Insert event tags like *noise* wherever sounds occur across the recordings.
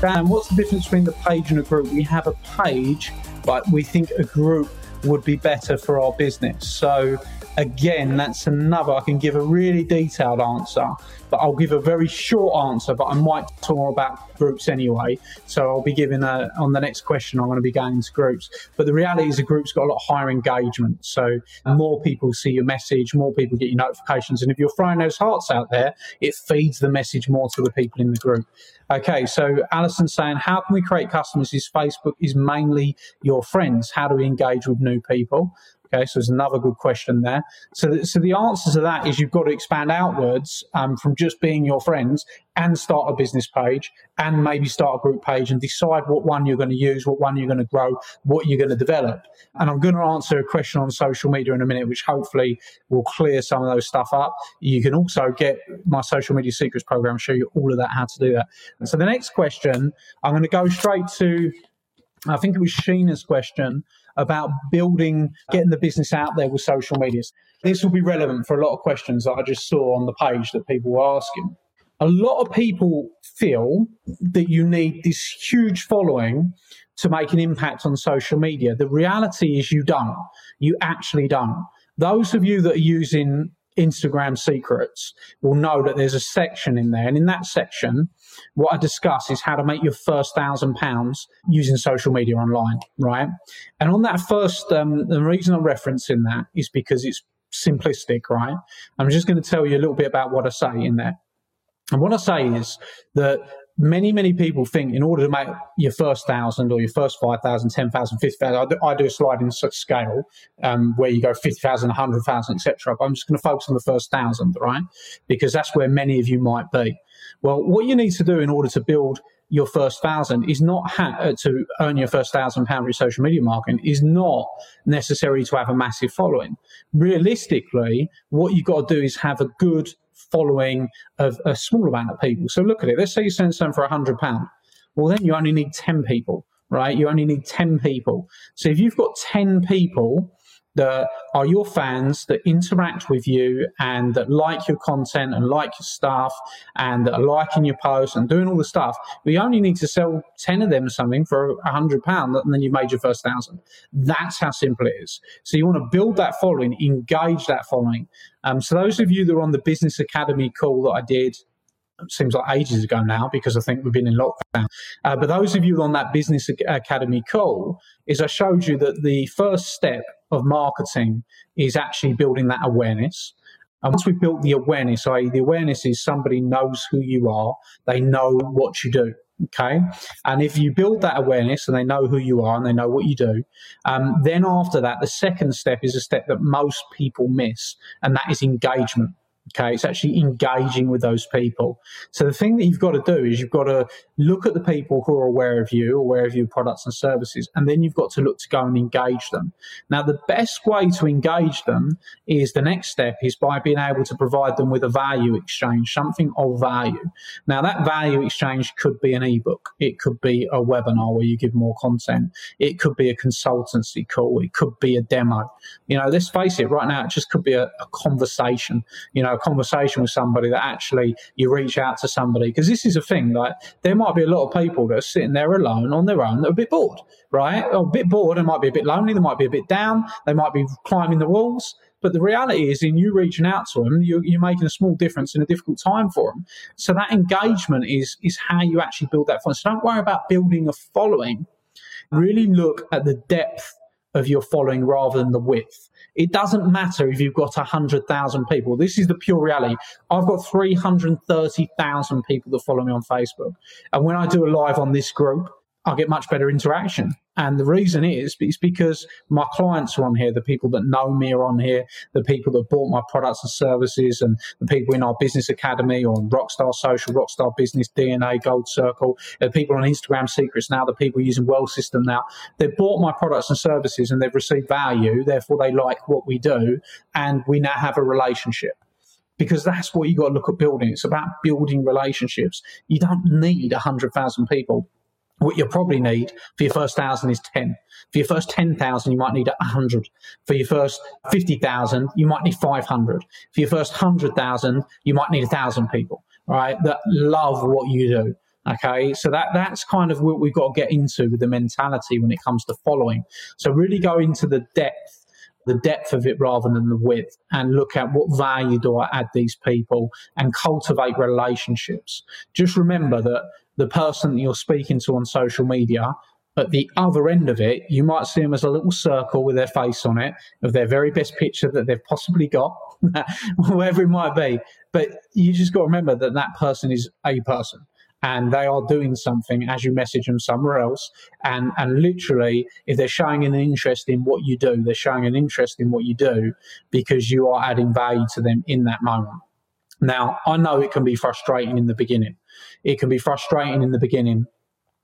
Dan, what's the difference between the page and a group? We have a page, but we think a group would be better for our business. So again, that's another. I can give a really detailed answer, but I'll give a very short answer. But I might talk more about groups anyway. So I'll be giving a on the next question. I'm going to be going into groups. But the reality is, a group's got a lot higher engagement. So more people see your message, more people get your notifications, and if you're throwing those hearts out there, it feeds the message more to the people in the group. Okay, so Alison's saying, how can we create customers? Is Facebook is mainly your friends. How do we engage with new people? Okay, so there's another good question there. So, the, so the answer to that is you've got to expand outwards um, from just being your friends and start a business page and maybe start a group page and decide what one you're going to use, what one you're going to grow, what you're going to develop. And I'm going to answer a question on social media in a minute, which hopefully will clear some of those stuff up. You can also get my social media secrets program, show you all of that, how to do that. And so the next question, I'm going to go straight to, I think it was Sheena's question about building, getting the business out there with social media. This will be relevant for a lot of questions that I just saw on the page that people were asking. A lot of people feel that you need this huge following to make an impact on social media. The reality is you don't. You actually don't. Those of you that are using Instagram secrets will know that there's a section in there. And in that section, what I discuss is how to make your first thousand pounds using social media online, right? And on that first, um, the reason I'm referencing that is because it's simplistic, right? I'm just going to tell you a little bit about what I say in there. And what I say is that many, many people think in order to make your first thousand or your first 5,000, 10,000, 50,000, I do, I do a sliding scale um, where you go 50,000, 100,000, etc. But I'm just going to focus on the first thousand, right? Because that's where many of you might be. Well, what you need to do in order to build your first thousand is not ha- uh, to earn your first thousand pound with social media marketing is not necessary to have a massive following. Realistically, what you've got to do is have a good following of a small amount of people. So look at it. Let's say you send something for hundred pound. Well, then you only need 10 people, right? You only need 10 people. So if you've got 10 people that are your fans that interact with you and that like your content and like your stuff and that are liking your posts and doing all the stuff. We only need to sell 10 of them or something for a hundred pound and then you've made your first thousand. That's how simple it is. So you want to build that following, engage that following. Um, so those of you that are on the business academy call that I did seems like ages ago now because I think we've been in lockdown. Uh, but those of you on that business academy call, is I showed you that the first step of marketing is actually building that awareness. And once we've built the awareness, i.e., the awareness is somebody knows who you are, they know what you do. Okay. And if you build that awareness and they know who you are and they know what you do, um, then after that, the second step is a step that most people miss, and that is engagement. Okay, it's actually engaging with those people. So the thing that you've got to do is you've got to look at the people who are aware of you, aware of your products and services, and then you've got to look to go and engage them. Now, the best way to engage them is the next step is by being able to provide them with a value exchange, something of value. Now, that value exchange could be an ebook, it could be a webinar where you give more content, it could be a consultancy call, it could be a demo. You know, let's face it, right now it just could be a, a conversation. You know, a conversation with somebody that actually you reach out to somebody because this is a thing like there might be a lot of people that are sitting there alone on their own that are a bit bored right or a bit bored and might be a bit lonely they might be a bit down they might be climbing the walls but the reality is, in you reaching out to them, you're, you're, making a small difference in a difficult time for them. So that engagement is is how you actually build that. So don't worry about building a following Really look at the depth of your following rather than the width. It doesn't matter if you've got 100,000 people. This is the pure reality. I've got 330,000 people that follow me on Facebook. And when I do a live on this group, I get much better interaction. And the reason is, it's because my clients are on here, the people that know me are on here, the people that bought my products and services, and the people in our business academy or Rockstar Social, Rockstar Business, DNA, Gold Circle, the people on Instagram Secrets now, the people using Well System now. They've bought my products and services and they've received value. Therefore, they like what we do. And we now have a relationship because that's what you got to look at building. It's about building relationships. You don't need 100,000 people what you'll probably need for your first thousand is 10. For your first 10,000, you might need 100. For your first 50,000, you might need 500. For your first 100,000, you might need 1,000 people, right? That love what you do. Okay. So that, that's kind of what we've got to get into with the mentality when it comes to following. So really go into the depth the depth of it rather than the width and look at what value do I add these people and cultivate relationships. Just remember that the person that you're speaking to on social media at the other end of it, you might see them as a little circle with their face on it of their very best picture that they've possibly got, *laughs* whoever it might be. But you just got to remember that that person is a person and they are doing something as you message them somewhere else. And, and literally, if they're showing an interest in what you do, they're showing an interest in what you do because you are adding value to them in that moment. Now, I know it can be frustrating in the beginning. It can be frustrating in the beginning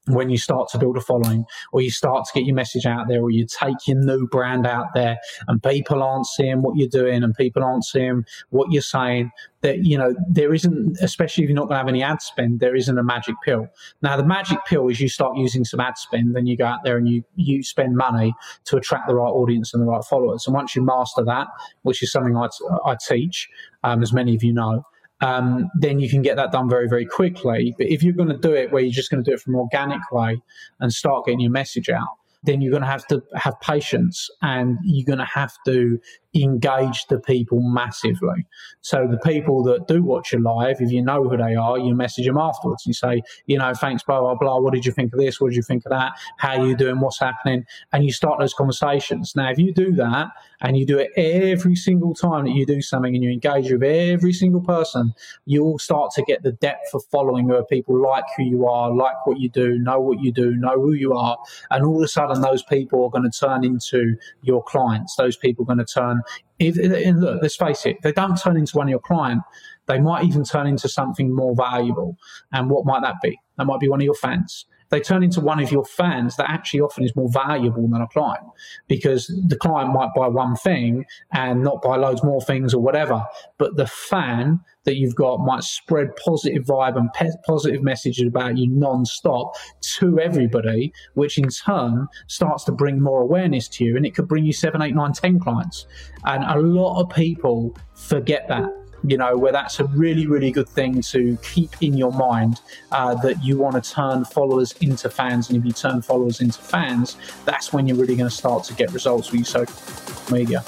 when you start to build a following or you start to get your message out there or you take your new brand out there and people aren't seeing what you're doing and people aren't seeing what you're saying that you know there isn't especially if you're not going to have any ad spend there isn't a magic pill. Now the magic pill is you start using some ad spend then you go out there and you you spend money to attract the right audience and the right followers. And once you master that which is something i, I teach um, as many of you know um, then you can get that done very, very quickly. But if you're going to do it where you're just going to do it from an organic way and start getting your message out, then you're going to have to have patience and you're going to have to engage the people massively. So the people that do watch you live, if you know who they are, you message them afterwards. You say, you know, thanks, blah, blah, blah. What did you think of this? What did you think of that? How are you doing? What's happening? And you start those conversations. Now, if you do that and you do it every single time that you do something and you engage with every single person, you'll start to get the depth of following where people like who you are, like what you do, know what you do, know who you are. And all of a sudden, those people are going to turn into your clients. Those people are going to turn if, and look, let's face it, they don't turn into one of your client, they might even turn into something more valuable. And what might that be? That might be one of your fans they turn into one of your fans that actually often is more valuable than a client because the client might buy one thing and not buy loads more things or whatever. But the fan that you've got might spread positive vibe and pe- positive messages about you non-stop to everybody, which in turn starts to bring more awareness to you and it could bring you seven, eight, nine, ten clients. And a lot of people forget that you know, where that's a really, really good thing to keep in your mind uh, that you want to turn followers into fans. And if you turn followers into fans, that's when you're really going to start to get results with your social media.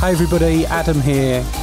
Hey everybody, Adam here,